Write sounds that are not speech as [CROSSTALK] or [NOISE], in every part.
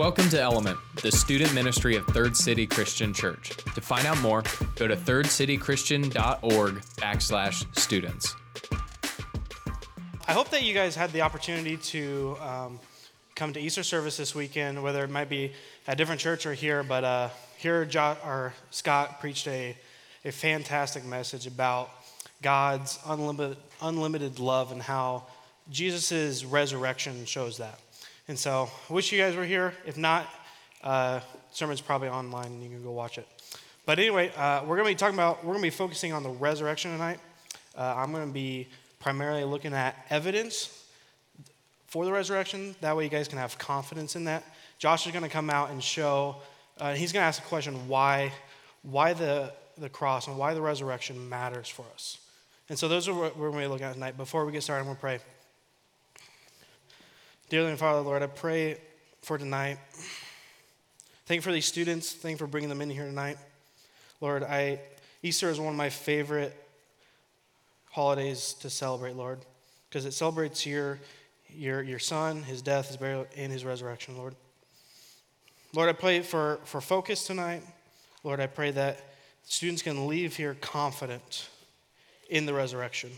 Welcome to Element, the student ministry of Third City Christian Church. To find out more, go to thirdcitychristian.org backslash students. I hope that you guys had the opportunity to um, come to Easter service this weekend, whether it might be at a different church or here. But uh, here, jo- or Scott preached a, a fantastic message about God's unlimited, unlimited love and how Jesus' resurrection shows that. And so I wish you guys were here. If not, uh, sermon's probably online and you can go watch it. But anyway, uh, we're going to be talking about, we're going to be focusing on the resurrection tonight. Uh, I'm going to be primarily looking at evidence for the resurrection. That way you guys can have confidence in that. Josh is going to come out and show, uh, he's going to ask the question why, why the, the cross and why the resurrection matters for us. And so those are what we're going to be looking at tonight. Before we get started, I'm going to pray. Dearly and Father, Lord, I pray for tonight. Thank you for these students. Thank you for bringing them in here tonight. Lord, I Easter is one of my favorite holidays to celebrate, Lord, because it celebrates your, your, your son, his death, his burial, and his resurrection, Lord. Lord, I pray for, for focus tonight. Lord, I pray that students can leave here confident in the resurrection.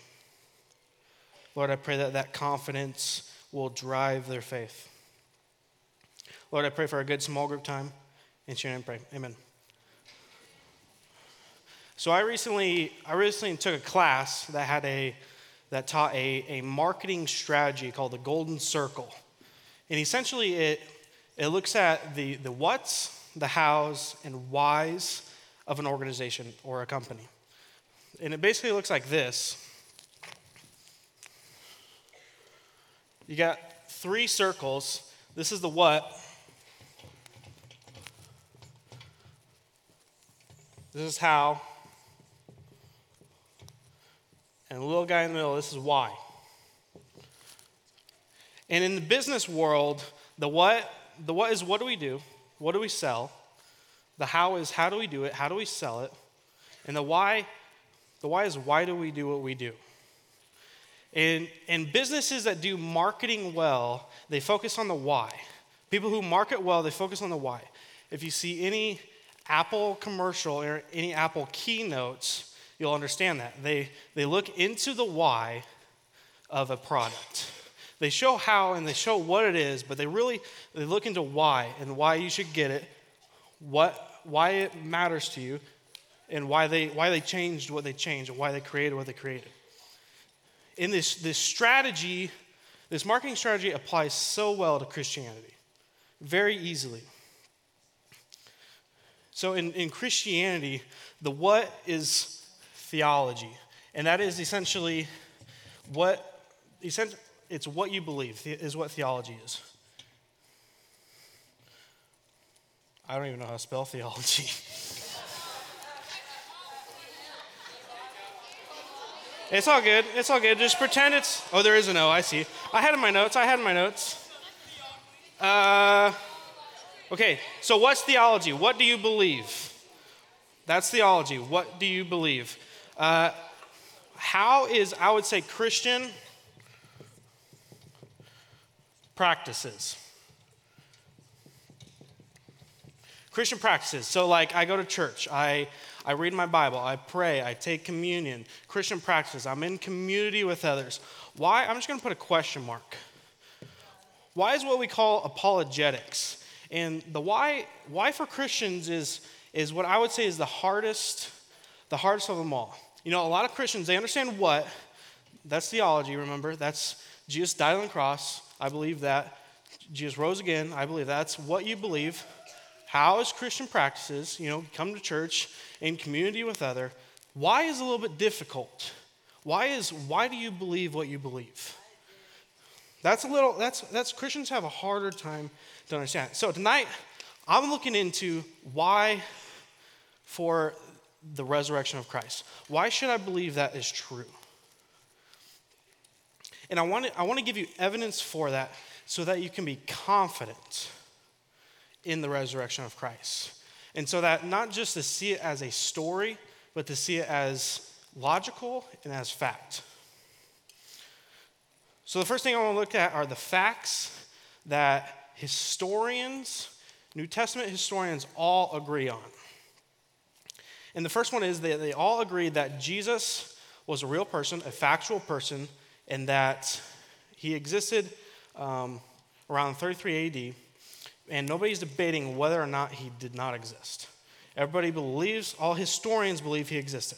Lord, I pray that that confidence will drive their faith. Lord, I pray for a good small group time. In your name, pray. Amen. So I recently, I recently took a class that had a that taught a, a marketing strategy called the Golden Circle. And essentially it it looks at the, the what's, the how's, and why's of an organization or a company. And it basically looks like this. You got three circles. This is the what. This is how. And the little guy in the middle, this is why. And in the business world, the what, the what is what do we do? What do we sell? The how is how do we do it? How do we sell it? And the why, the why is why do we do what we do? And, and businesses that do marketing well, they focus on the why. People who market well, they focus on the why. If you see any Apple commercial or any Apple keynotes, you'll understand that. They, they look into the why of a product. They show how and they show what it is, but they really they look into why and why you should get it, what, why it matters to you, and why they, why they changed what they changed, and why they created what they created in this, this strategy, this marketing strategy applies so well to Christianity, very easily. So in, in Christianity, the what is theology, and that is essentially what, it's what you believe, is what theology is. I don't even know how to spell theology. [LAUGHS] It's all good. It's all good. Just pretend it's. Oh, there is an O. I see. I had in my notes. I had in my notes. Uh, okay, so what's theology? What do you believe? That's theology. What do you believe? Uh, how is, I would say, Christian practices? Christian practices. So, like, I go to church. I I read my Bible, I pray, I take communion, Christian practices, I'm in community with others. Why? I'm just going to put a question mark. Why is what we call apologetics? And the why, why for Christians is, is what I would say is the hardest, the hardest of them all. You know, a lot of Christians, they understand what, that's theology, remember? That's Jesus died on the cross. I believe that. Jesus rose again. I believe that's what you believe. How is Christian practices, you know, come to church in community with other, why is a little bit difficult? Why is why do you believe what you believe? That's a little that's that's Christians have a harder time to understand. So tonight I'm looking into why for the resurrection of Christ. Why should I believe that is true? And I want to, I want to give you evidence for that so that you can be confident in the resurrection of Christ. And so that not just to see it as a story, but to see it as logical and as fact. So the first thing I want to look at are the facts that historians, New Testament historians, all agree on. And the first one is that they all agree that Jesus was a real person, a factual person, and that he existed um, around 33 AD, and nobody's debating whether or not he did not exist. Everybody believes, all historians believe he existed.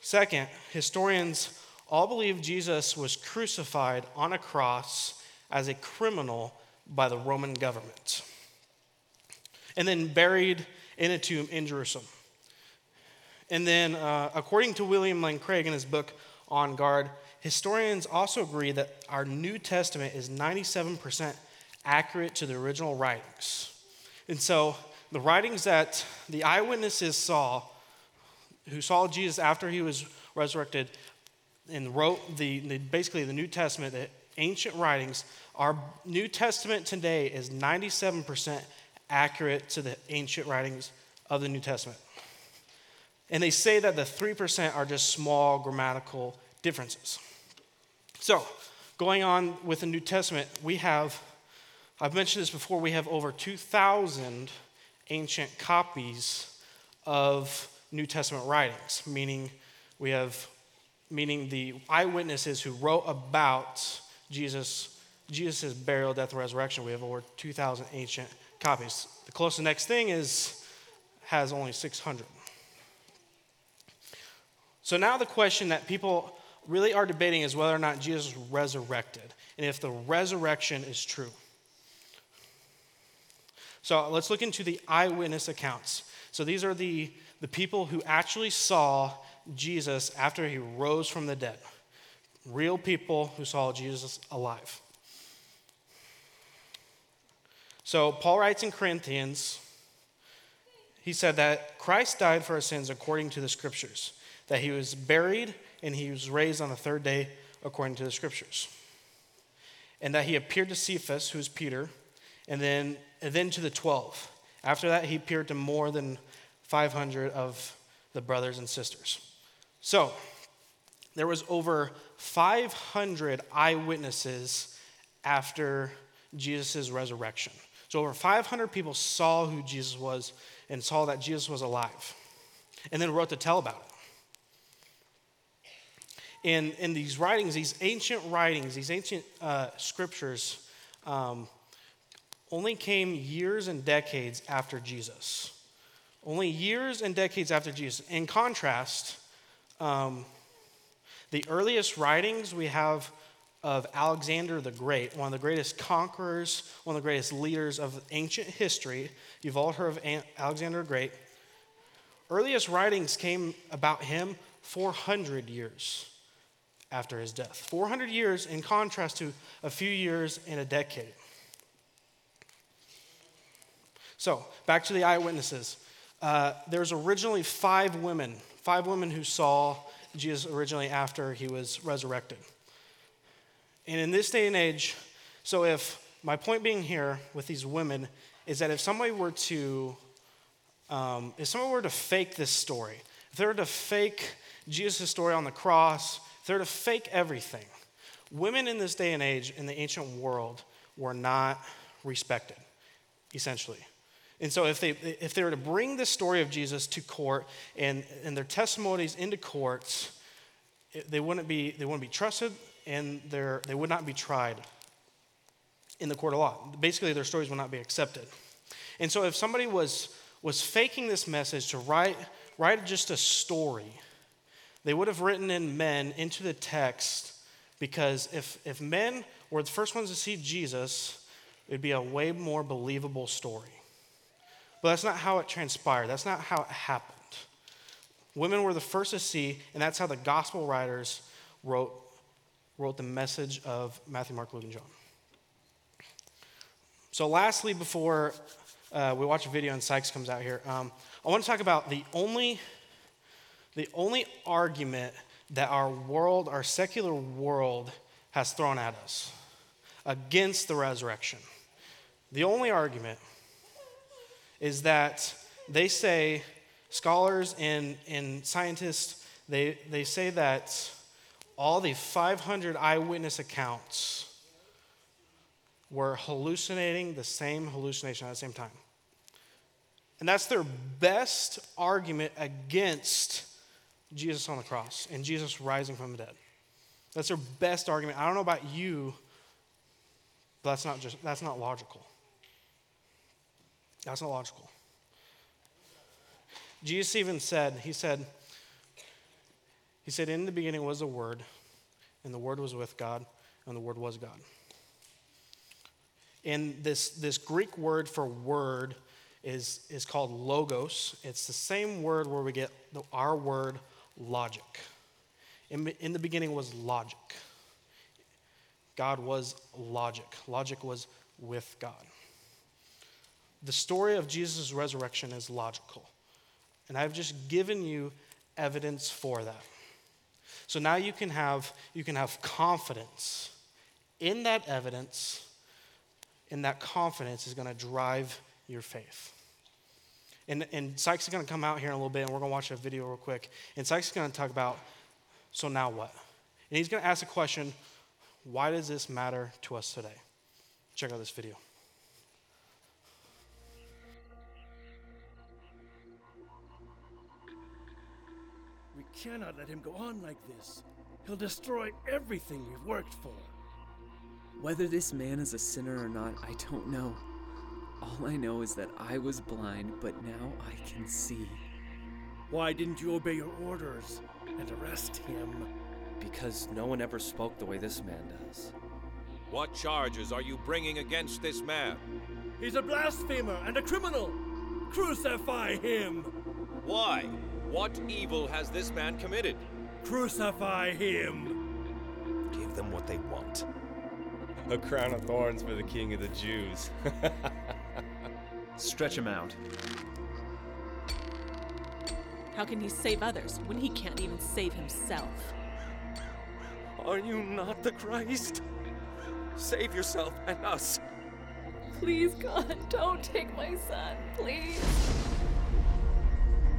Second, historians all believe Jesus was crucified on a cross as a criminal by the Roman government and then buried in a tomb in Jerusalem. And then, uh, according to William Lane Craig in his book On Guard, historians also agree that our New Testament is 97% accurate to the original writings. And so, the writings that the eyewitnesses saw, who saw Jesus after he was resurrected, and wrote the, the basically the New Testament, the ancient writings, our New Testament today is 97% accurate to the ancient writings of the New Testament. And they say that the 3% are just small grammatical differences. So, going on with the New Testament, we have, I've mentioned this before, we have over 2,000 ancient copies of New Testament writings, meaning we have, meaning the eyewitnesses who wrote about Jesus, Jesus' burial, death, and resurrection. We have over 2,000 ancient copies. The closest next thing is has only 600. So now the question that people really are debating is whether or not Jesus resurrected and if the resurrection is true. So let's look into the eyewitness accounts. So these are the, the people who actually saw Jesus after he rose from the dead. Real people who saw Jesus alive. So Paul writes in Corinthians, he said that Christ died for our sins according to the scriptures that he was buried and he was raised on the third day according to the scriptures. And that he appeared to Cephas, who's Peter, and then, and then to the 12. After that, he appeared to more than 500 of the brothers and sisters. So, there was over 500 eyewitnesses after Jesus' resurrection. So, over 500 people saw who Jesus was and saw that Jesus was alive, and then wrote to tell about it in, in these writings, these ancient writings, these ancient uh, scriptures, um, only came years and decades after Jesus. Only years and decades after Jesus. In contrast, um, the earliest writings we have of Alexander the Great, one of the greatest conquerors, one of the greatest leaders of ancient history. You've all heard of Alexander the Great. Earliest writings came about him 400 years after his death. 400 years in contrast to a few years in a decade. So, back to the eyewitnesses. Uh, there's originally five women, five women who saw Jesus originally after he was resurrected. And in this day and age, so if my point being here with these women is that if somebody were to, um, if someone were to fake this story, if they were to fake Jesus' story on the cross, if they're to fake everything. Women in this day and age in the ancient world were not respected, essentially. And so, if they, if they were to bring the story of Jesus to court and, and their testimonies into courts, they wouldn't be, they wouldn't be trusted and they would not be tried in the court of law. Basically, their stories would not be accepted. And so, if somebody was, was faking this message to write, write just a story, they would have written in men into the text because if, if men were the first ones to see Jesus, it'd be a way more believable story. But that's not how it transpired, that's not how it happened. Women were the first to see, and that's how the gospel writers wrote, wrote the message of Matthew, Mark, Luke, and John. So, lastly, before uh, we watch a video and Sikes comes out here, um, I want to talk about the only the only argument that our world, our secular world, has thrown at us against the resurrection, the only argument is that they say, scholars and, and scientists, they, they say that all the 500 eyewitness accounts were hallucinating the same hallucination at the same time. And that's their best argument against Jesus on the cross and Jesus rising from the dead. That's their best argument. I don't know about you, but that's not just that's not logical. That's not logical. Jesus even said, he said, he said, in the beginning was the Word, and the Word was with God, and the Word was God. And this, this Greek word for word is, is called logos. It's the same word where we get the, our word logic. In, in the beginning was logic. God was logic. Logic was with God. The story of Jesus' resurrection is logical. And I've just given you evidence for that. So now you can have, you can have confidence in that evidence and that confidence is going to drive your faith. And, and Sikes is going to come out here in a little bit, and we're going to watch a video real quick. And Sikes is going to talk about, so now what? And he's going to ask the question, why does this matter to us today? Check out this video. Cannot let him go on like this. He'll destroy everything we've worked for. Whether this man is a sinner or not, I don't know. All I know is that I was blind, but now I can see. Why didn't you obey your orders and arrest him? Because no one ever spoke the way this man does. What charges are you bringing against this man? He's a blasphemer and a criminal! Crucify him! Why? What evil has this man committed? Crucify him! Give them what they want. A crown of thorns for the king of the Jews. [LAUGHS] Stretch him out. How can he save others when he can't even save himself? Are you not the Christ? Save yourself and us. Please, God, don't take my son, please.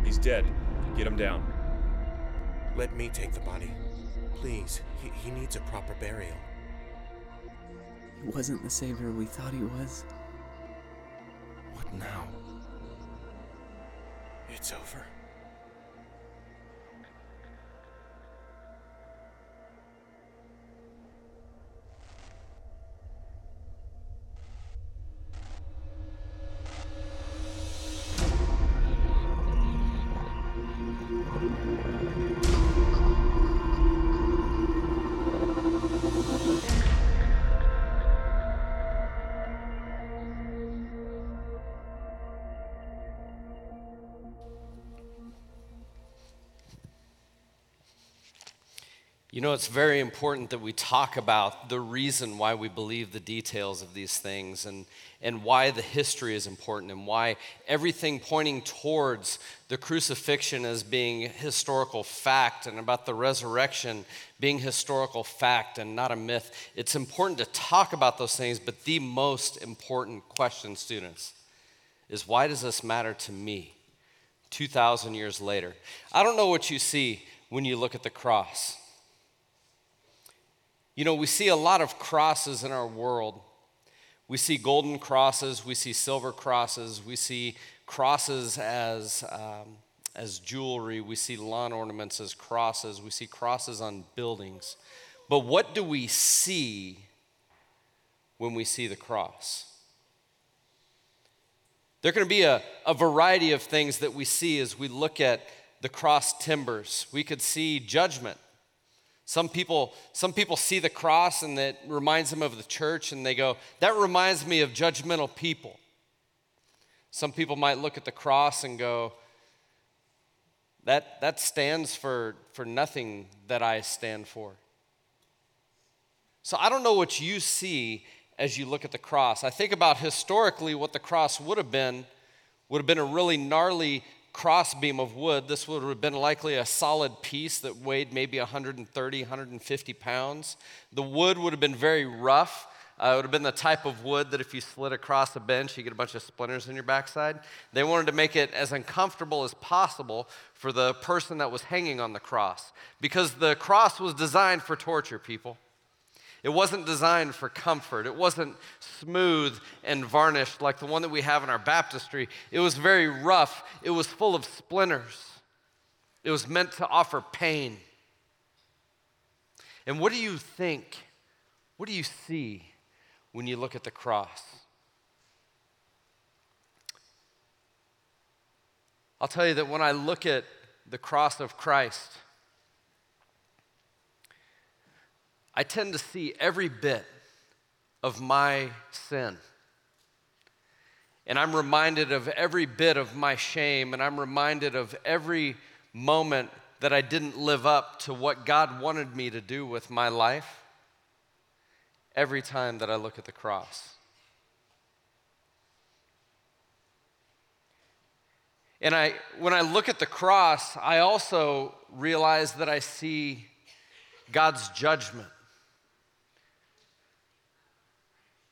He's dead. Get him down. Let me take the body. Please, he, he needs a proper burial. He wasn't the savior we thought he was. What now? It's over. You know, it's very important that we talk about the reason why we believe the details of these things and, and why the history is important and why everything pointing towards the crucifixion as being historical fact and about the resurrection being historical fact and not a myth. It's important to talk about those things, but the most important question, students, is why does this matter to me 2,000 years later? I don't know what you see when you look at the cross. You know, we see a lot of crosses in our world. We see golden crosses, we see silver crosses, we see crosses as, um, as jewelry, we see lawn ornaments as crosses, we see crosses on buildings. But what do we see when we see the cross? There are going to be a, a variety of things that we see as we look at the cross timbers. We could see judgment. Some people, some people see the cross and it reminds them of the church and they go, that reminds me of judgmental people. Some people might look at the cross and go, that, that stands for, for nothing that I stand for. So I don't know what you see as you look at the cross. I think about historically what the cross would have been, would have been a really gnarly crossbeam of wood. This would have been likely a solid piece that weighed maybe 130, 150 pounds. The wood would have been very rough. Uh, it would have been the type of wood that if you slid across a bench, you get a bunch of splinters in your backside. They wanted to make it as uncomfortable as possible for the person that was hanging on the cross because the cross was designed for torture, people. It wasn't designed for comfort. It wasn't smooth and varnished like the one that we have in our baptistry. It was very rough. It was full of splinters. It was meant to offer pain. And what do you think? What do you see when you look at the cross? I'll tell you that when I look at the cross of Christ, I tend to see every bit of my sin. And I'm reminded of every bit of my shame, and I'm reminded of every moment that I didn't live up to what God wanted me to do with my life every time that I look at the cross. And I, when I look at the cross, I also realize that I see God's judgment.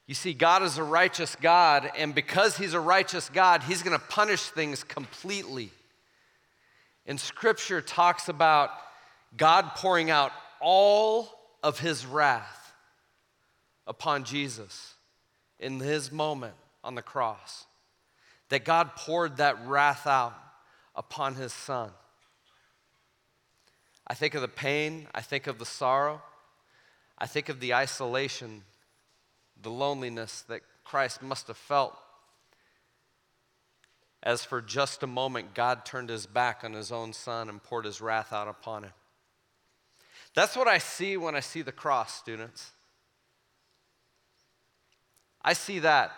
You see, God is a righteous God, and because He's a righteous God, He's going to punish things completely. And Scripture talks about God pouring out all of His wrath upon Jesus in His moment on the cross that God poured that wrath out upon his son. I think of the pain, I think of the sorrow, I think of the isolation, the loneliness that Christ must have felt. As for just a moment, God turned his back on his own son and poured his wrath out upon him. That's what I see when I see the cross, students. I see that.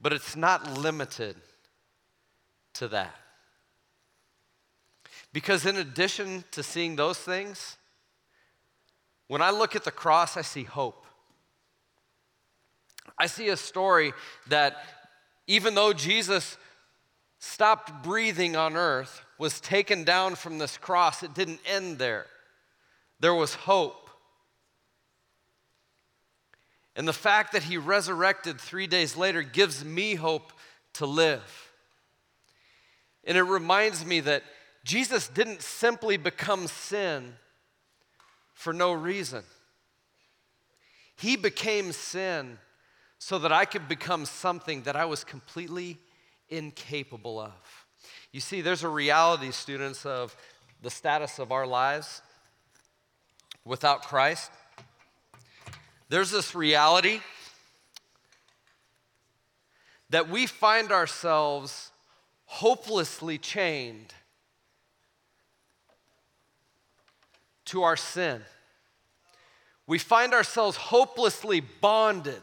But it's not limited to that. Because in addition to seeing those things, when I look at the cross, I see hope. I see a story that even though Jesus stopped breathing on earth, was taken down from this cross, it didn't end there. There was hope. And the fact that he resurrected three days later gives me hope to live. And it reminds me that Jesus didn't simply become sin for no reason. He became sin so that I could become something that I was completely incapable of. You see, there's a reality, students, of the status of our lives without Christ. There's this reality that we find ourselves hopelessly chained to our sin. We find ourselves hopelessly bonded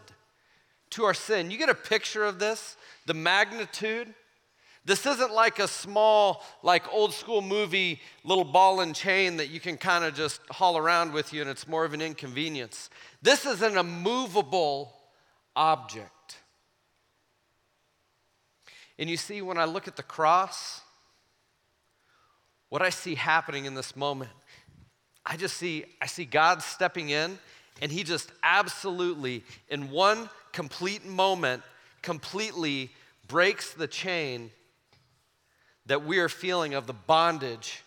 to our sin. You get a picture of this, the magnitude. This isn't like a small, like old school movie little ball and chain that you can kind of just haul around with you and it's more of an inconvenience. This is an immovable object. And you see, when I look at the cross, what I see happening in this moment, I just see, I see God stepping in, and He just absolutely, in one complete moment, completely breaks the chain that we are feeling of the bondage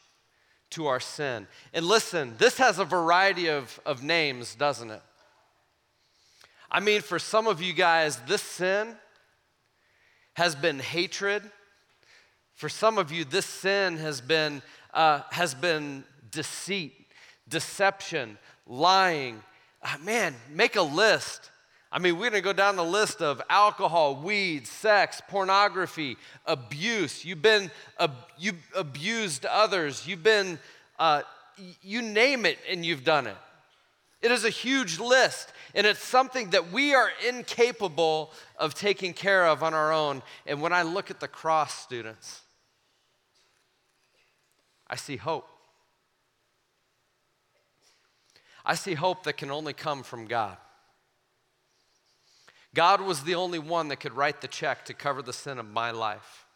to our sin. And listen, this has a variety of, of names, doesn't it? I mean, for some of you guys, this sin has been hatred. For some of you, this sin has been, uh, has been deceit, deception, lying. Uh, man, make a list. I mean, we're gonna go down the list of alcohol, weed, sex, pornography, abuse. You've been, uh, you abused others. You've been, uh, you name it, and you've done it. It is a huge list, and it's something that we are incapable of taking care of on our own. And when I look at the cross, students, I see hope. I see hope that can only come from God. God was the only one that could write the check to cover the sin of my life.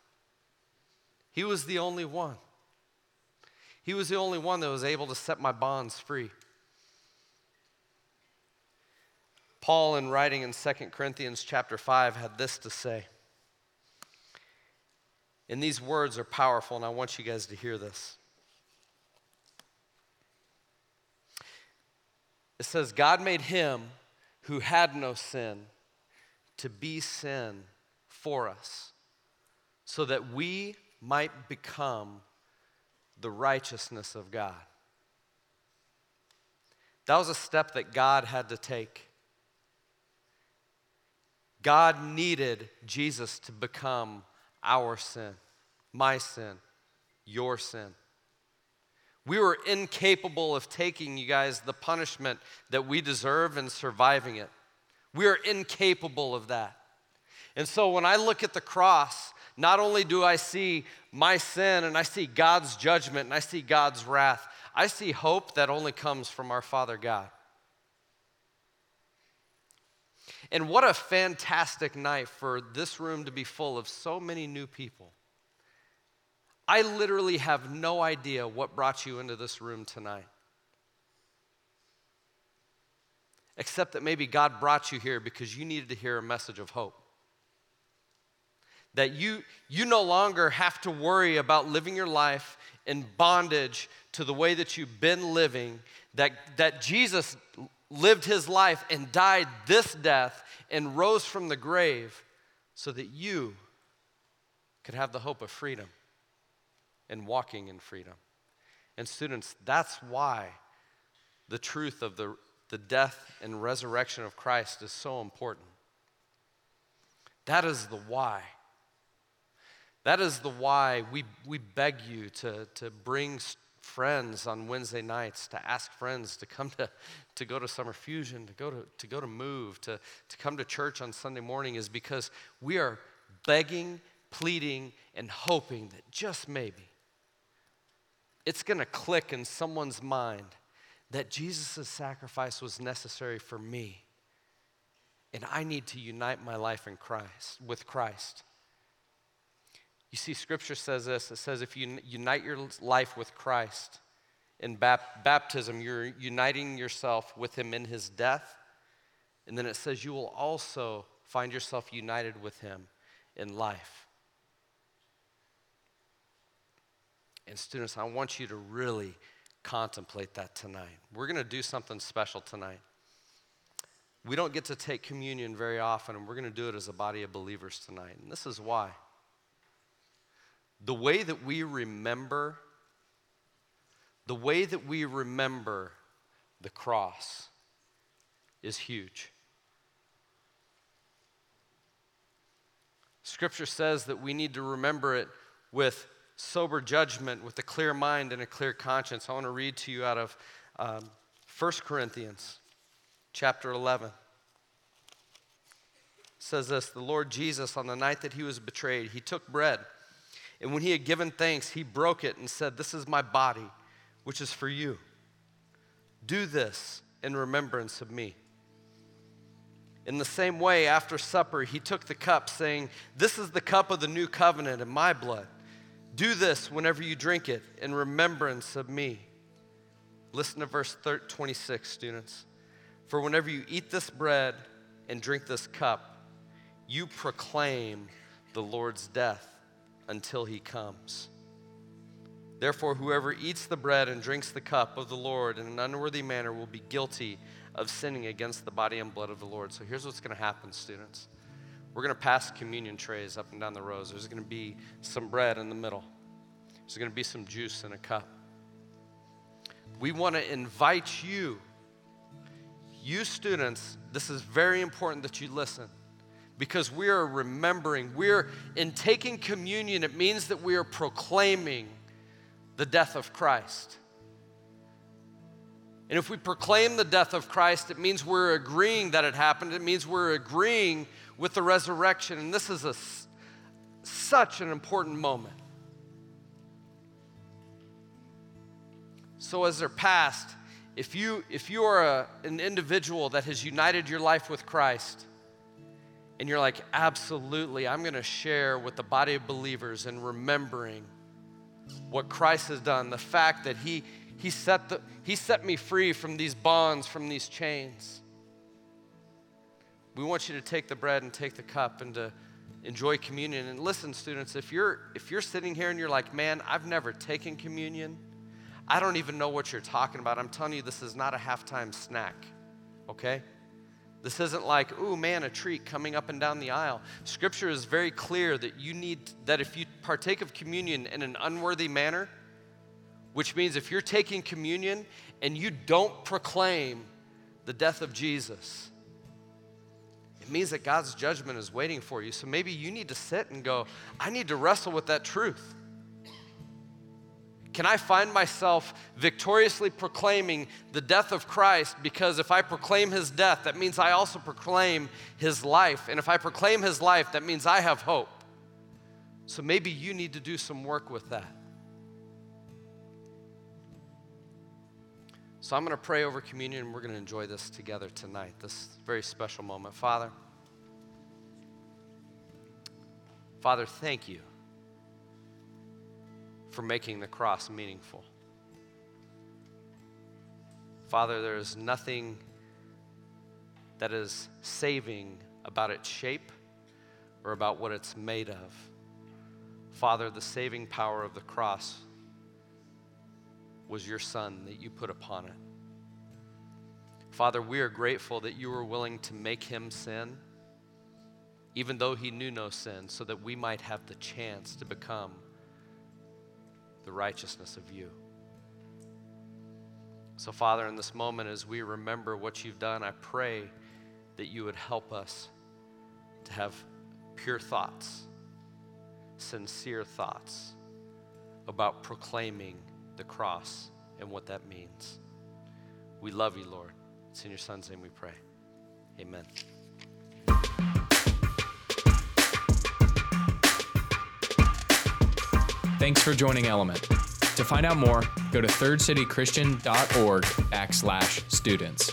He was the only one. He was the only one that was able to set my bonds free. Paul, in writing in 2 Corinthians chapter 5, had this to say. And these words are powerful, and I want you guys to hear this. It says, God made him who had no sin to be sin for us, so that we might become the righteousness of God. That was a step that God had to take. God needed Jesus to become our sin, my sin, your sin. We were incapable of taking, you guys, the punishment that we deserve and surviving it. We are incapable of that. And so when I look at the cross, not only do I see my sin and I see God's judgment and I see God's wrath, I see hope that only comes from our Father God. And what a fantastic night for this room to be full of so many new people. I literally have no idea what brought you into this room tonight. Except that maybe God brought you here because you needed to hear a message of hope. That you, you no longer have to worry about living your life in bondage to the way that you've been living, that, that Jesus lived his life and died this death and rose from the grave so that you could have the hope of freedom and walking in freedom. And, students, that's why the truth of the, the death and resurrection of Christ is so important. That is the why. That is the why we, we beg you to, to bring friends on Wednesday nights, to ask friends to come to, to go to Summer Fusion, to go to, to go to Move, to, to come to church on Sunday morning is because we are begging, pleading, and hoping that just maybe it's going to click in someone's mind that Jesus' sacrifice was necessary for me. And I need to unite my life in Christ, with Christ. You see, Scripture says this it says, if you unite your life with Christ in bap- baptism, you're uniting yourself with Him in His death. And then it says, you will also find yourself united with Him in life. And students, I want you to really contemplate that tonight. We're going to do something special tonight. We don't get to take communion very often, and we're going to do it as a body of believers tonight. And this is why. The way that we remember, the way that we remember the cross is huge. Scripture says that we need to remember it with sober judgment with a clear mind and a clear conscience. I want to read to you out of um, 1 Corinthians chapter 11. It says this The Lord Jesus, on the night that he was betrayed, he took bread, and when he had given thanks, he broke it and said, This is my body, which is for you. Do this in remembrance of me. In the same way, after supper, he took the cup, saying, This is the cup of the new covenant in my blood. Do this whenever you drink it in remembrance of me. Listen to verse 26, students. For whenever you eat this bread and drink this cup, you proclaim the Lord's death until he comes. Therefore, whoever eats the bread and drinks the cup of the Lord in an unworthy manner will be guilty of sinning against the body and blood of the Lord. So here's what's going to happen, students. We're going to pass communion trays up and down the rows. There's going to be some bread in the middle, there's going to be some juice in a cup. We want to invite you, you students, this is very important that you listen because we are remembering, we're in taking communion, it means that we are proclaiming the death of Christ. And if we proclaim the death of Christ, it means we're agreeing that it happened. It means we're agreeing with the resurrection. And this is a, such an important moment. So, as they're passed, if you, if you are a, an individual that has united your life with Christ, and you're like, absolutely, I'm going to share with the body of believers and remembering what Christ has done, the fact that He, he, set the, he set me free from these bonds, from these chains. We want you to take the bread and take the cup and to enjoy communion. And listen, students, if you're if you're sitting here and you're like, man, I've never taken communion, I don't even know what you're talking about. I'm telling you, this is not a halftime snack, okay? This isn't like, ooh, man, a treat coming up and down the aisle. Scripture is very clear that you need, that if you partake of communion in an unworthy manner, which means if you're taking communion and you don't proclaim the death of Jesus, it means that God's judgment is waiting for you. So maybe you need to sit and go, I need to wrestle with that truth. Can I find myself victoriously proclaiming the death of Christ? Because if I proclaim his death, that means I also proclaim his life. And if I proclaim his life, that means I have hope. So maybe you need to do some work with that. So I'm going to pray over communion and we're going to enjoy this together tonight, this very special moment. Father, Father, thank you for making the cross meaningful. Father, there is nothing that is saving about its shape or about what it's made of. Father, the saving power of the cross was your Son that you put upon it. Father, we are grateful that you were willing to make him sin, even though he knew no sin, so that we might have the chance to become the righteousness of you. So, Father, in this moment, as we remember what you've done, I pray that you would help us to have pure thoughts, sincere thoughts about proclaiming the cross and what that means. We love you, Lord. It's in your Son's name we pray. Amen. Thanks for joining Element. To find out more, go to thirdcitychristian.org backslash students.